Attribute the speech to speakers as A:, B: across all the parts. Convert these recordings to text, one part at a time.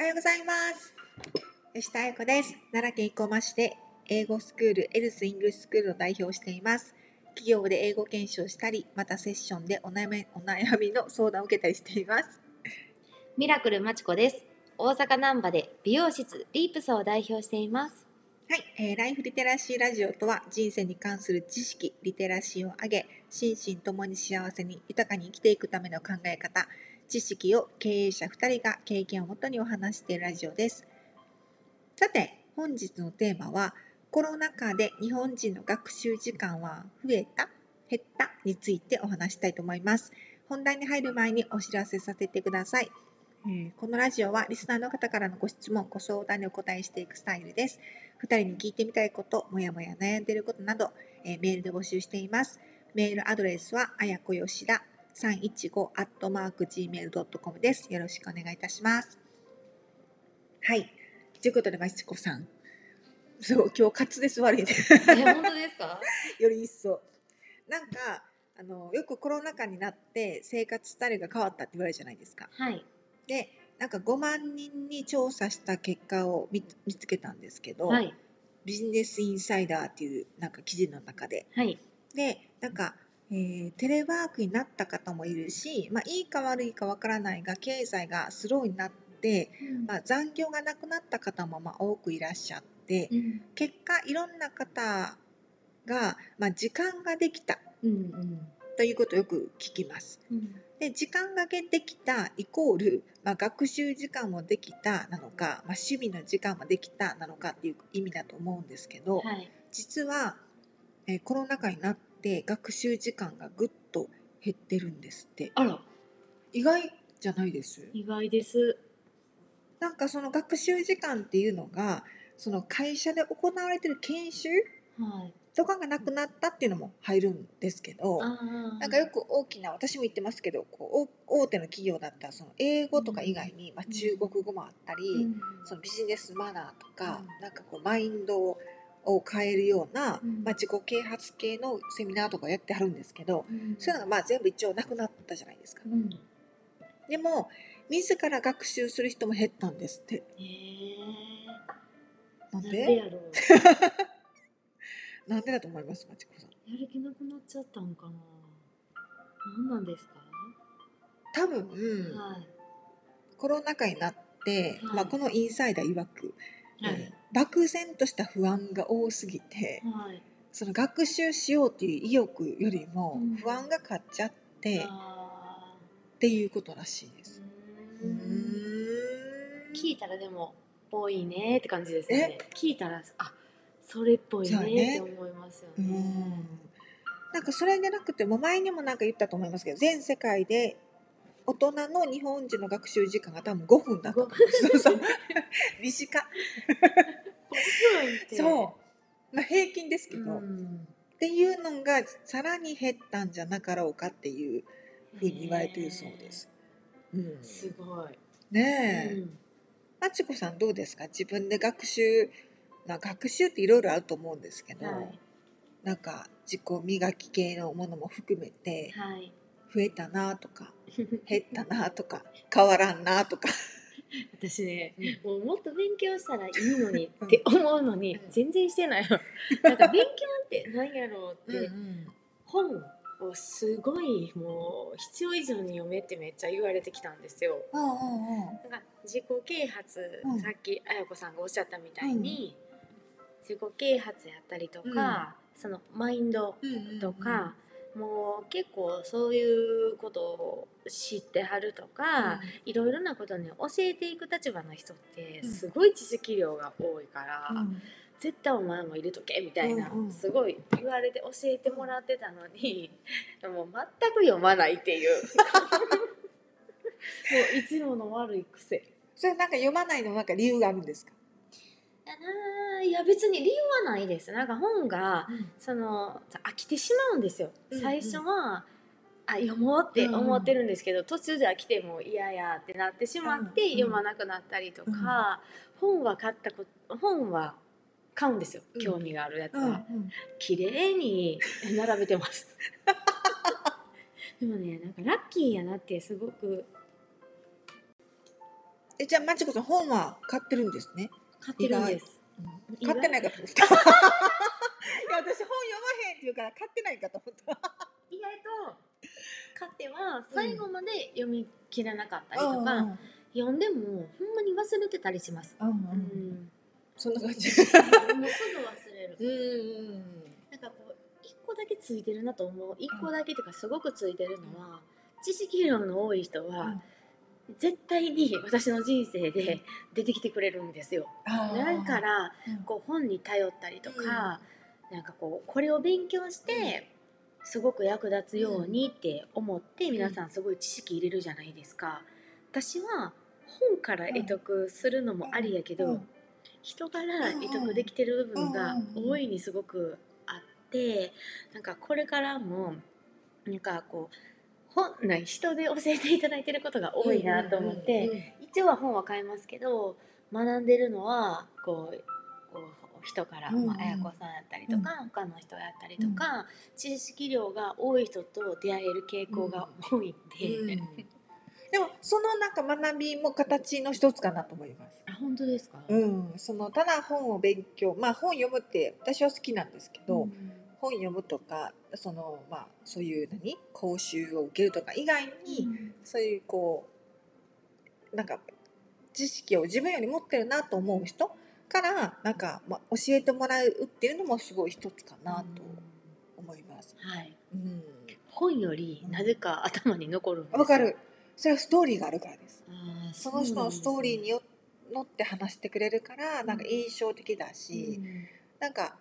A: おはようございます。吉田彩子です。奈良県生駒市で英語スクール、エルスイングリッシュスクールを代表をしています。企業で英語研修をしたり、またセッションでお悩みお悩みの相談を受けたりしています。
B: ミラクルまちこです。大阪難波で美容室リープスを代表しています。
A: はい、えーライフリテラシーラジオとは人生に関する知識、リテラシーを上げ、心身ともに幸せに豊かに生きていくための考え方、知識を経営者2人が経験をもとにお話しているラジオです。さて、本日のテーマは、コロナ禍で日本人の学習時間は増えた？減った？についてお話したいと思います。本題に入る前にお知らせさせてください。えこのラジオはリスナーの方からのご質問、ご相談にお答えしていくスタイルです。2人に聞いてみたいこと、もやもや悩んでいることなど、えメールで募集しています。メールアドレスは、あやこよしだ315アットマーク gmail.com です。よろしくお願いいたします。はい。ということで、まちこさん。そう、今日滑舌悪いね。
B: え、本当ですか？
A: より一層。なんか、あの、よくコロナ禍になって生活スタイルが変わったって言われるじゃないですか。
B: はい。
A: で、なんか5万人に調査した結果を見見つけたんですけど、
B: はい。
A: ビジネスインサイダーっていうなんか記事の中で。
B: はい。
A: で、なんか、えーテレワークになった方もいるし、まあ、いいか悪いかわからないが、経済がスローになって、まあ、残業がなくなった方もまあ多くいらっしゃって、
B: うん。
A: 結果、いろんな方が、まあ、時間ができた
B: うんうん
A: ということをよく聞きます。
B: うん。
A: で時間ができたイコール、まあ、学習時間もできたなのか、まあ、趣味の時間もできたなのかっていう意味だと思うんですけど、
B: はい。
A: 実は、えーコロナ禍になって学習時間がぐっと減ってるんですって
B: あら、
A: 意外じゃないです？
B: 意外です。
A: なんかその学習時間っていうのがその会社で行われてる研修
B: はい。
A: とかがなくなったっていうのも入るんですけど。なんかよく大きな私も言ってますけどこう大大手の企業だったらその英語とか以外に、まあ、中国語もあったり、
B: うん
A: そのビジネスマナーとか、
B: うん
A: なんかこうマインドを変えるような、
B: うん
A: まあ、自己啓発系のセミナーとかやってはるんですけど、
B: うん
A: そういうのがまあ全部一応なくなったじゃないですか。
B: うん。
A: でも自ら学習する人も減ったんですって。なんで？
B: でやろう。
A: なんでだと思います？まちこさん。
B: やる気なくなっちゃったんかな。なんなんですか？
A: 多分、
B: はい。
A: コロナ禍になって、
B: はい
A: まあ、このインサイダー曰く、
B: はい
A: えー漠然とした不安が多すぎて
B: はい。
A: その学習しようっていう意欲よりも
B: うん。
A: 不安が勝っちゃって、っ
B: あ
A: ていうことらしいです。
B: 聞いたらでもぽいねって感じですよね。聞いたらあそれっぽい
A: ね
B: ねって思いますよ
A: う
B: ね
A: ん。なんかそれでなくても前にもなんか言ったと思いますけど全世界で大人の日本人の学習時間が多分5分だと思うそうそう。短
B: う
A: そう、まあ、平均ですけど、っ
B: ん。
A: ていうのがさらに減ったんじゃなかろうかっていうふうに言われているそうです。うん、
B: すごい。
A: ねえ、
B: うん。
A: まちこさんどうですか？自分で学習まあ学習っていろいろあると思うんですけど、
B: はい。
A: なんか自己磨き系のものも含めて
B: はい。
A: 増えたなとか減ったなとか変わらんなとか。
B: 私ねもうもっと勉強したらいいのにって思うのに
A: うん。
B: 全然してないの。なんか勉強って何やろうって
A: ん
B: 本をすごいもう必要以上に読めってめっちゃ言われてきたんですよ。
A: うんうんうん。
B: なんか自己啓発、
A: うん。
B: さっきあやこさんがおっしゃったみたいに、自己啓発やったりとか、そのマインド
A: うん
B: とか、もう結構そういうことを知ってはるとか、いろいろなことに教えていく立場の人って
A: うん。
B: すごい知識量が多いから、
A: うん。
B: 絶対お前も入れとけみたいな、
A: うんうん。
B: すごい言われて教えてもらってたのに もう全く読まないっていう。もういつもの悪い癖。
A: それなんか読まないのなんか理由があるんですか、
B: やなあいや別に理由はないです。なんか本がその飽きてしまうんですよ、
A: うんうん。
B: 最初はあ読もうって思ってるんですけど、途中で飽きても嫌やってなってしまって
A: うんうん。
B: 読まなくなったりとか、本は買ったこと本は買うんですよ。
A: うん。
B: 興味があるやつ
A: うんうん。
B: は、綺麗に並べてます。でもねなんかラッキーやなってすごく。
A: えじゃあまちこさん本は買ってるんですね？
B: 買ってるんです。
A: 買ってないかと思った。いや私本読まへんって言うから買ってないかと思った。
B: 意外と買っては最後まで読み切らなかったりとか、
A: うん
B: 読んでもほんまに忘れてたりします。
A: うんう
B: うんん、
A: そんな感じ。
B: もうすぐ忘れる。
A: うん
B: なんかこう一個だけついてるなと思う一個だけというかすごくついてるのは知識量の多い人は絶対に私の人生で出てきてくれるんですよ。だから
A: うん。
B: こう本に頼ったりとか、なんかこうこれを勉強してすごく役立つようにって思って皆さんすごい知識入れるじゃないですか。私は本から得得するのもありやけど、
A: うん。
B: 人から得得できてる部分が大いにすごくあってなんかこれからもなんかこう本ない人で教えていただいてることが多いなと思って、
A: うんうんうん
B: 一応は本は買いますけど学んでるのはこうこう人から、
A: うんうん。
B: まあ、綾子さんやったりとか、他の人やったりとか、知識量が多い人と出会える傾向が多いんで、
A: うん。でもそのなんか学びも形の一つかなと思います。
B: あ本当ですか、
A: うん、そのただ本を勉強まあ本読むって私は好きなんですけど、
B: うん
A: 本読むとかそのまあそういう何講習を受けるとか以外に、そういうこうなんか知識を自分より持ってるなと思う人からなんか、まあ、教えてもらうっていうのもすごい一つかなと思います。
B: はい、
A: うん、
B: 本よりなぜか頭に残る
A: わかる。それはストーリーがあるからです。その人のストーリーに
B: よ
A: って話してくれるからなんか印象的だし、なんか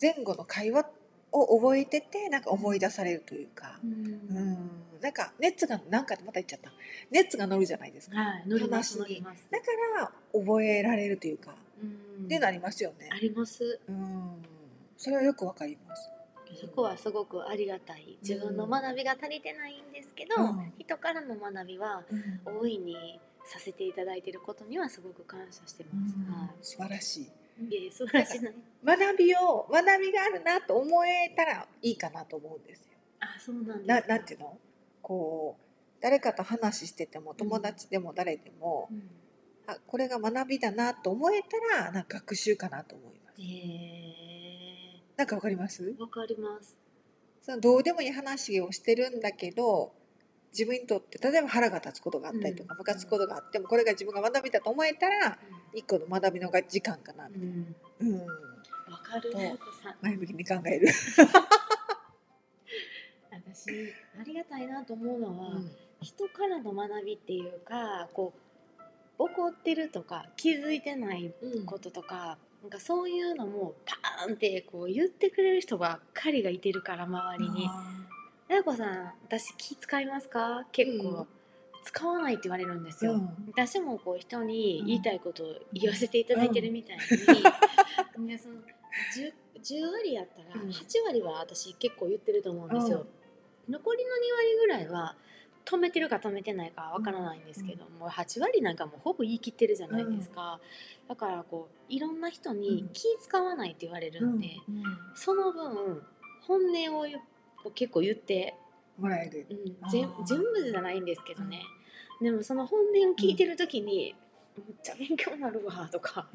A: 前後の会話を覚えててなんか思い出されるというか、うん、なんか熱がなんかまた言っちゃった。熱が乗るじゃないですか。
B: はい乗ります乗
A: 話。に
B: ります。
A: だから覚えられるというか、
B: うん。
A: っていうのありますよね。
B: あ。ります。
A: うん、それはよくわかります。
B: そこはすごくありがたい。自分の学びが足りてないんですけど、
A: うん。
B: 人からの学びは大いにさせていただいていることにはすごく感謝してます、は
A: 素晴らしい。
B: いいえ素晴らしいな
A: 学びを学びがあるなと思えたらいいかなと思うんですよ。
B: あそうなんです
A: ななんていうの？こう誰かと話してても友達でも誰でも、
B: うん。
A: あこれが学びだなと思えたらなんか学習かなと思います。
B: へ
A: なんかわかります？
B: えわかります。
A: そのどうでもいい話をしてるんだけど自分にとって例えば腹が立つことがあったりとか
B: うん。
A: ムカつくことがあってもこれが自分が学びだと思えたら一個の学びのが時間かな
B: う。ん。
A: うん、
B: わかる
A: 前向きに考える。
B: 私ありがたいなと思うのは、人からの学びっていうかこう怒ってるとか気づいてない
A: うん
B: こととか、なんかそういうのもパーンってこう言ってくれる人ばっかりがいてるから周りに
A: あ「
B: あやこさん私気使いますか?」結
A: うん。
B: 構使わないって言われるんですよ。
A: ーうん。
B: 私もこう人に言いたいことを言わせていただいてるみたいに、でその 10, 10割やったら
A: うん。
B: 8割は私結構言ってると思うんですよ。残りの2割ぐらいは止めてるか止めてないかわからないんですけど、もう8割なんかもうほぼ言い切ってるじゃないですか、だからこういろんな人に気使わないって言われるんで、
A: うん。
B: その分本音を言う結構言って。
A: もらえる。
B: うん、全部じゃないんですけどね、でもその本音を聞いてる時に、めっちゃ勉強になるわとか。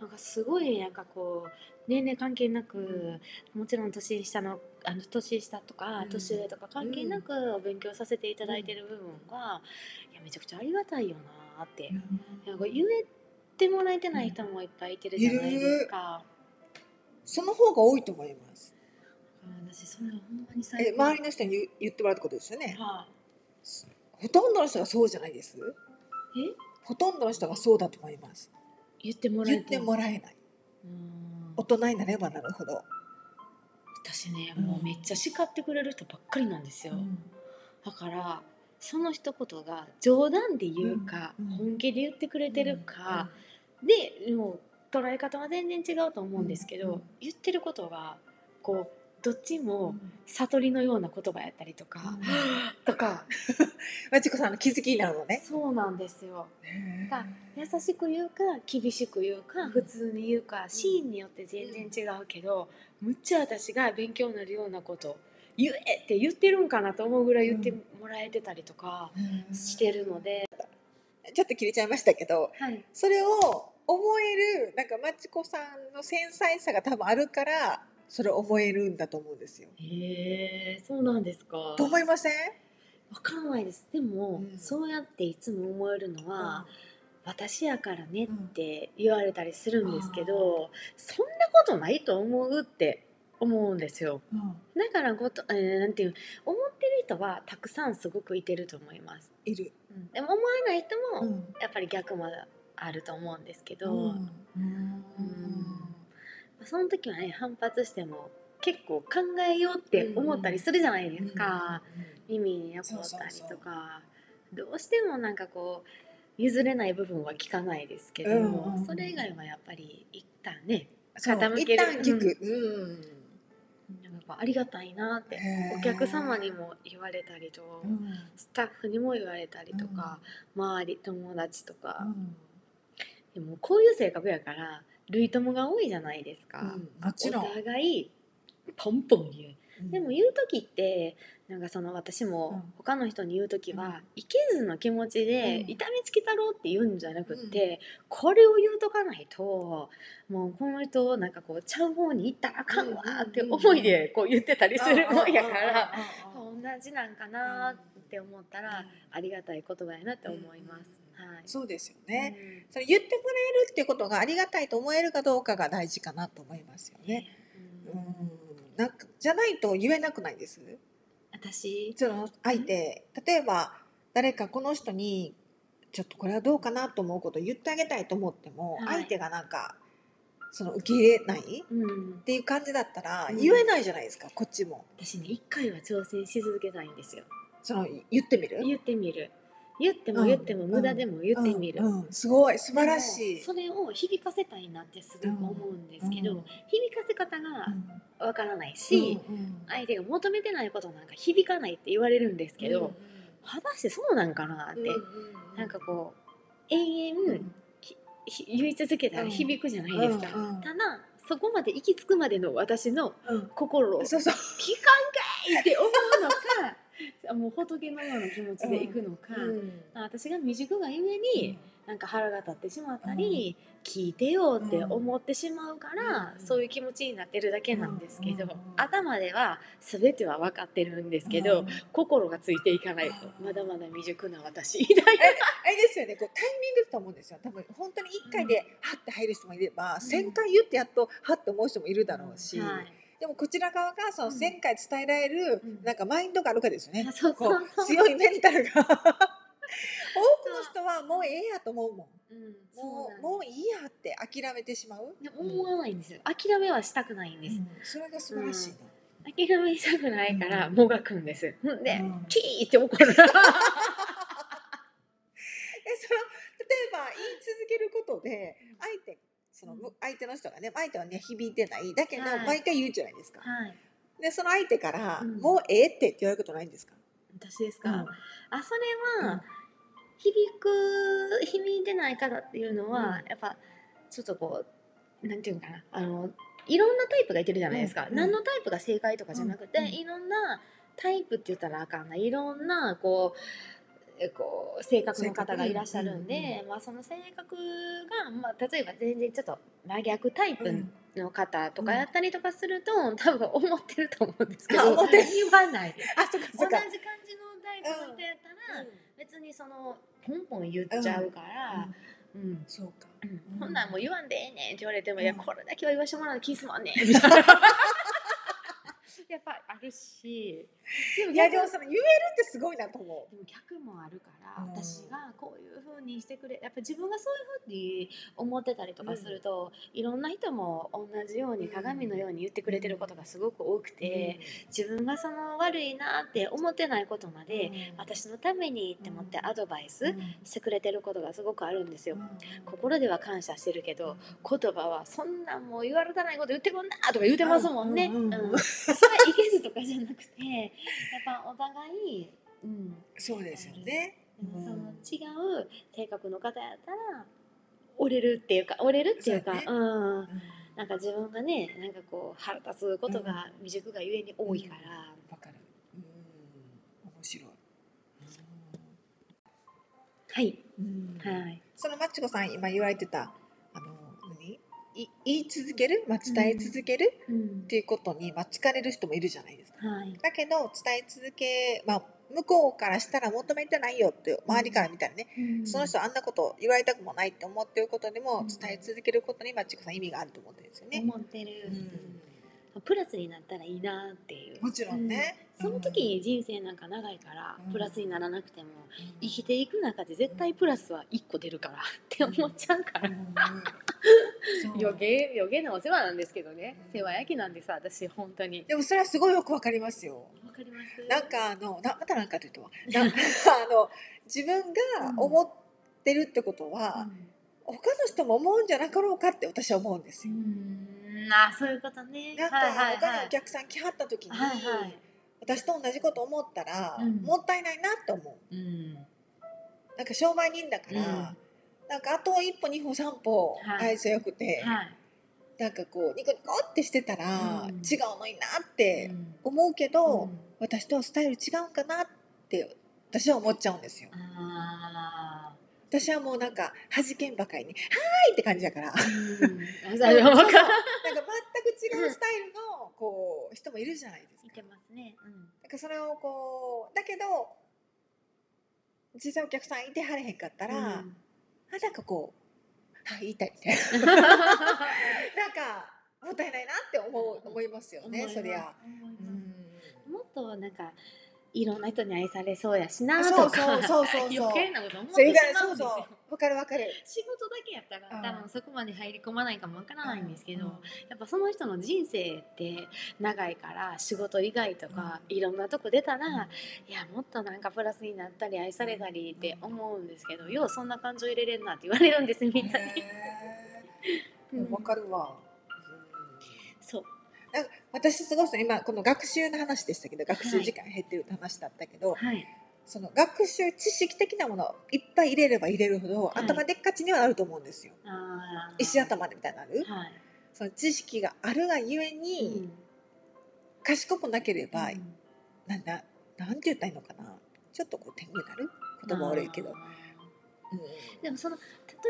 B: なんかすごいなんかこう年齢関係なく、もちろん年下のあの年下とか
A: うん。
B: 年上とか関係なくお勉強させていただいてる部分が、いやめちゃくちゃありがたいよなって、なんか言えてもらえてない人もいっぱいいてるじゃないですか。
A: その方が多いと思います。
B: 私それはほんまに最
A: え周りの人に言ってもらうってことですよね。
B: はい
A: ほとんどの人がそうじゃないです。
B: え？
A: ほとんどの人がそうだと思います。
B: 言ってもらえ
A: 言ってもらえない。
B: うん
A: 大人になればなるほど。
B: 私ね、
A: うん
B: もうめっちゃ叱ってくれる人ばっかりなんですよ、だからその一言が冗談で言うか、
A: うんうん
B: 本気で言ってくれてるか、でもう捉え方は全然違うと思うんですけど、
A: うん
B: 言ってることがこうどっち
A: うん。
B: も悟りのような言葉やったりとか、とか。
A: まちこさんの気づきになるのね。
B: そうなんですよ。優しく言うか厳しく言うか、
A: うん。
B: 普通に言うかシーンによって全然違うけど、むっちゃ私が勉強になるようなこと言えって言ってるんかなと思うぐらい言ってもらえてたりとかしてるので、
A: ちょっと切れちゃいましたけど
B: はい。
A: それを思えるなんかまちこさんの繊細さが多分あるからそれを思えるんだと思うんですよ。
B: へえそうなんですか。
A: と思いません？
B: わからないです。でも、
A: うん。
B: そうやっていつも思えるのは、私やからね
A: うん
B: って言われたりするんですけど、そんなことないと思うって思うんですよ。
A: うん。
B: だからこと、えーなんていう思ってる人はたくさんすごくいてると思います、
A: いる。
B: うん。でも思えない人も、
A: うん。
B: やっぱり逆もあると思うんですけど、
A: うん
B: その時はね反発しても結構考えようって思ったりするじゃないですか、耳に残ったりとか。どうしてもなんかこう譲れない部分は聞かないですけど、
A: うん
B: それ以外はやっぱり一旦ね傾ける。
A: 一旦聞く。うん。
B: なん。かこうありがたいなってお客様にも言われたりと、
A: うん。
B: スタッフにも言われたりとか、周り友達とか、でもこういう性格やから類友が多いじゃないですか、
A: うんもちろん。
B: お互いポンポン言う。
A: うん。
B: でも言う時ってなんかその私も
A: うん。
B: 他の人に言う時は、
A: うん。
B: いけずの気持ちで
A: うん。
B: 痛みつけたろうって言うんじゃなくって、これを言うとかないともうこの人なんかこうちゃう方に行ったらあかんわって思いでこう言ってたりするもんやから。同じなんかなって思ったらありがたい言葉やなって思います。はい
A: そうですよね。それ言ってもらえるっていうことがありがたいと思えるかどうかが大事かなと思いますよ
B: うん
A: ね。
B: う
A: うんん、なんかじゃないと言えなくないです？
B: 私？
A: その相手、例えば誰かこの人にちょっとこれはどうかなと思うことを言ってあげたいと思っても、
B: はい
A: 相手がなんかその受け入れないっ
B: うん、
A: ていう感じだったら
B: うん
A: 言えないじゃないですか、こっちも。
B: 私ね一回は挑戦し続けたいんですよ。
A: その言ってみる？
B: 言ってみる言っても言っても無駄でも言ってみる、
A: うん。うん。すごい。素晴らしい。
B: それを響かせたいなってすごく思うんですけど、
A: うん。
B: 響かせ方が
A: うん。
B: わからないし、
A: うんうん。
B: 相手が求めてないことなんか響かないって言われるんですけど、果たしてそうなんかなって、なんかこう永遠、
A: うん。
B: ひ言い続けたら響くじゃないですか、
A: うんうん。
B: ただそこまで行き着くまでの私の
A: うん。
B: 心を
A: そうそう。
B: 聞かんかいって思うのか もう仏のような気持ちで行くのか、私が未熟がゆえに、なんか腹が立ってしまったり、聞いてよって思ってしまうから、
A: うん。
B: そういう気持ちになってるだけなんですけど、
A: うん。
B: 頭では全ては分かってるんですけど、
A: うん。
B: 心がついていかない。と
A: うん。
B: まだまだ未熟な私みたいな。
A: あれですよね、こうタイミングだと思うんですよ。多分本当に1回でハッて入る人もいれば、1000回言ってやっとハッて思う人もいるだろうし、
B: はい
A: でもこちら側がその
B: うん。
A: 1000回伝えられる、
B: うん。
A: なんかマインドがあるかですよね。
B: うそう
A: こ
B: そう。
A: う強いメンタルが。多くの人はもうええやと思うもん。
B: うん、そ
A: もう
B: う
A: もういいやって諦めてしまう。
B: 思わないんですよ。諦めはしたくないんです、
A: うん。それが素晴らしいな。
B: 諦めしたくないから
A: うん。
B: もがくんです。ほんで、
A: うん。
B: キーって怒る。
A: えその例えば言い続けることで相手そのむ相手の人がね相手はね響いてないだけど、
B: はい。
A: 毎回言うじゃないですか。
B: はい。
A: でその相手から、
B: うん。
A: もうええってって言われることないんですか？
B: 私ですか、
A: うん。
B: あそれは、響く響いてない方っていうのは、
A: うん。
B: やっぱちょっとこうなんていうのかな。あのいろんなタイプがいてるじゃないですか、
A: うん。
B: 何のタイプが正解とかじゃなくて、
A: うん。
B: いろんなタイプって言ったらあかんな。いいろんなこうえこう性格の方がいらっしゃるんで、まあ、その性格が、まあ、例えば全然ちょっと真逆タイプ
A: うん
B: の方とかやったりとかすると、多分思ってると思うんですけ
A: あ
B: ど
A: 思ってる
B: 言わない。
A: あそっか
B: 同
A: そっか。
B: じ感じのタイプの人やったら、別にそのポンポン言っちゃうから、うん
A: そうか。
B: うん。
A: うん。
B: ほんならもう言わんでええねんって言われても、
A: うん。
B: いやこれだけは言わしてもらうのキスもんねん。みたいなやっぱあるし
A: いや
B: 逆
A: でもその言えるってすごいなと思う。
B: でも逆もあるから、
A: うん。
B: 私がこういう風にしてくれやっぱ自分がそういう風に思ってたりとかすると、いろんな人も同じように鏡のように言ってくれてることがすごく多くて、自分がその悪いなって思ってないことまで、私のためにって思ってアドバイスしてくれてることがすごくあるんですよ。心では感謝してるけど言葉はそんなんもう言われたないこと言ってこんなとか言うてますもんね。
A: うんうん
B: うんそれはいけずとかじゃなくてや っぱお互い、うん、
A: そうですよね。うん。
B: その違う性格の方やったら折れるっていうか折れるっていうか
A: そうやね。
B: うん、なんか自分がねなんかこう腹立つことが未熟がゆえに多いから。
A: わかる。うん。面白い。
B: はい。
A: うん。
B: はい。
A: そのマチコさん今言われてた言い続ける、まあ、伝え続ける
B: うん。
A: っていうことに、まあ、疲れる人もいるじゃないですか。
B: はい。
A: だけど伝え続け、まあ、向こうからしたら求めてないよって周りから見たらね、その人あんなこと言われたくもないって思ってることでも
B: うん。
A: 伝え続けることにマチコさん意味があると思ってるんですよね。
B: 思ってる、
A: うん。
B: プラスになったらいいなっていう。
A: もちろんね。
B: その時に人生なんか長いから、
A: うん。
B: プラスにならなくても
A: うん
B: 生きていく中で絶対プラスは1個出るからって思っちゃうから、余計余計なお世話なんですけどね、
A: うん。
B: 世話焼きなんでさ私本当に。
A: でもそれはすごいよくわかりますよ。
B: わかります。
A: なんかあのなまたなんかというとなあの自分が思ってるってことは、他の人も思うんじゃなかろうかって私は思うんです
B: う
A: よ。
B: ん。あそういうことね。
A: なんか
B: はいはい
A: 他
B: はい。
A: にお客さん来はった時に、
B: はいはい
A: 私と同じこと思ったら、
B: うん。
A: もったいないなって思う。
B: うん。
A: なんか商売人だから、
B: うん。
A: なんかあと一歩二歩三歩
B: はい。
A: 愛想よくて、
B: はい。
A: なんかこうニコニコってしてたら、
B: うん。
A: 違うのになって
B: うん。
A: 思うけど、
B: うん。
A: 私とはスタイル違うんかなって私は思っちゃうんですよ。
B: あ
A: 私はもうなんか弾けんばかりに「はーい!」って感じだから。
B: ーうん。
A: なんか全く違うスタイルのこう人もいるじゃないですか。
B: いけますね。うん。
A: なんかそれをこうだけど実際お客さんいてはれへんかったら、あなんかこう「はい言いたい」みたいな。なんかもったいないなって思う思いますよね、そりゃ。うん。
B: もっとなんかいろんな人に愛されそうやしな
A: そう
B: とか。
A: そうそうそう。そう
B: 余計なこと思ってし
A: がそう
B: まうんですよ。
A: そうわかるわかる。
B: 仕事だけやったら
A: うん。
B: 多分そこまで入り込まないかもわからないんですけど、
A: うん。
B: やっぱその人の人生って長いから仕事以外とかいろんなとこ出たら、いやもっとなんかプラスになったり愛されたりって思うんですけど、ようそんな感情入れれんなって言われるんですみんな。に。
A: わかるわ。なんか私すごい今この学習の話でしたけど学習時間減ってるって話だったけど、
B: はい。
A: その学習知識的なものをいっぱい入れれば入れるほど、
B: はい。
A: 頭でっかちにはなると思うんですよ。石頭みたいになる、
B: はい、
A: その知識があるがゆえ
B: う
A: に、
B: ん
A: 賢くなければ、
B: うん。
A: なんだなんて言ったらいいのかな？ちょっとこう天狗になる？言葉悪いけど、
B: あ
A: うん。
B: ーでもその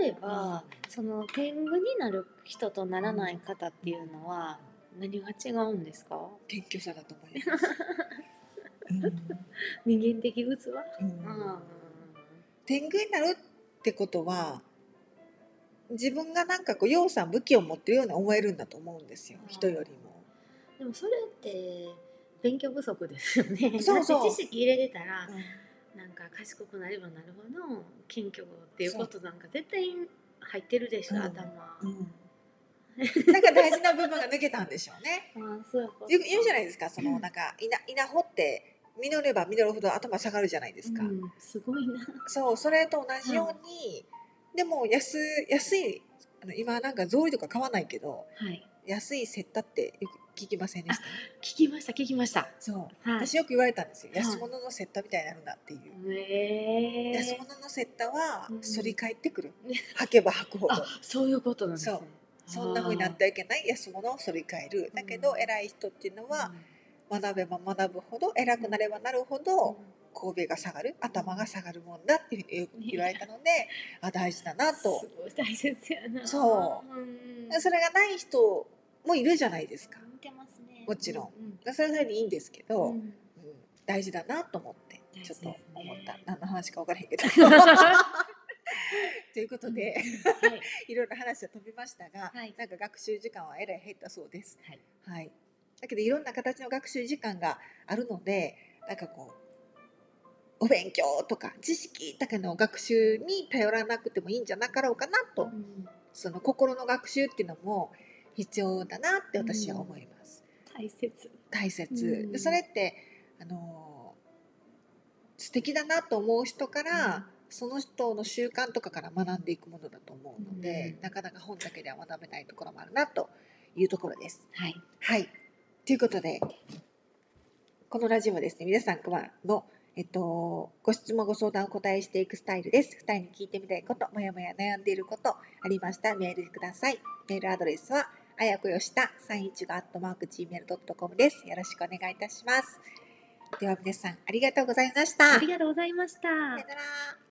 B: 例えば、その天狗になる人とならない方っていうのは何が違うんですか？
A: 謙虚さだと思います。
B: 人間的器、
A: うん。
B: うん
A: 天狗になるってことは自分がなんかこう要素武器を持ってるように思えるんだと思うんですよ、
B: うん
A: 人よりも。
B: でもそれって勉強不足ですよね。
A: そうそう。
B: 知識入れてたらなんか賢くなればなるほど謙虚っていうことなんか絶対入ってるでしょ、
A: うん。
B: 頭。
A: うん なんか大事な部分が抜けたんでしょうね。
B: あーそう
A: 言う言うじゃないですか。そのなんか稲稲穂って実れば実るほど頭下がるじゃないですか。
B: うん、すごいな。
A: そうそれと同じように、でも安安いあの今なんか草履とか買わないけど
B: はい。
A: 安いセッタってよく聞きませんでした？
B: 聞きました聞きました。
A: そう、
B: はい。
A: 私よく言われたんですよ。
B: はい。
A: 安物のセッタみたいになるなっていう、
B: ええ
A: 安物のセッタは
B: うん。
A: 反り返ってくる、
B: ね
A: 履けば履くほど。
B: あ、そういうことなんですね。
A: そんな風になってはいけない安物を反り返る。だけど、
B: うん。
A: 偉い人っていうの
B: あ
A: は、学べば学ぶほど偉くなればなるほ
B: うん。
A: ど神戸が下がる頭が下がるもんだっていうふうに言われたので、あ大事だなと。
B: すごい大切やな。
A: そ
B: う。ん。
A: それがない人もいるじゃないですか。
B: 似てますね。
A: もちろん。
B: うん
A: それはそれでいいんですけど、
B: うん。
A: うん。大事だなと思ってちょっと思った、何の話か分からへんけど ということで、
B: はい。
A: いろいろ話は飛びましたが、
B: はい
A: なんか学習時間はえらい減ったそうです。
B: はい。
A: はい。だけどいろんな形の学習時間があるので、なんかこうお勉強とか知識だけの学習に頼らなくてもいいんじゃなかろうかなと、
B: うん
A: その心の学習っていうのも必要だなって私は思います。
B: 大切。
A: 大切。
B: うん
A: でそれってあの素敵だなと思う人から、
B: うん
A: その人の習慣とかから学んでいくものだと思うので、
B: うん
A: なかなか本だけでは学べないところもあるなというところです。
B: はい。
A: はい。ということで、このラジオはですね、皆さんからの、えっと、ご質問、ご相談をお答えしていくスタイルです。二人に聞いてみたいこと、もやもや悩んでいることありましたらメールください。メールアドレスは、あやこよした315アットマーク Gmail.com です。よろしくお願いいたします。では皆さん、ありがとうございました。
B: ありがとうございました。
A: さよなら。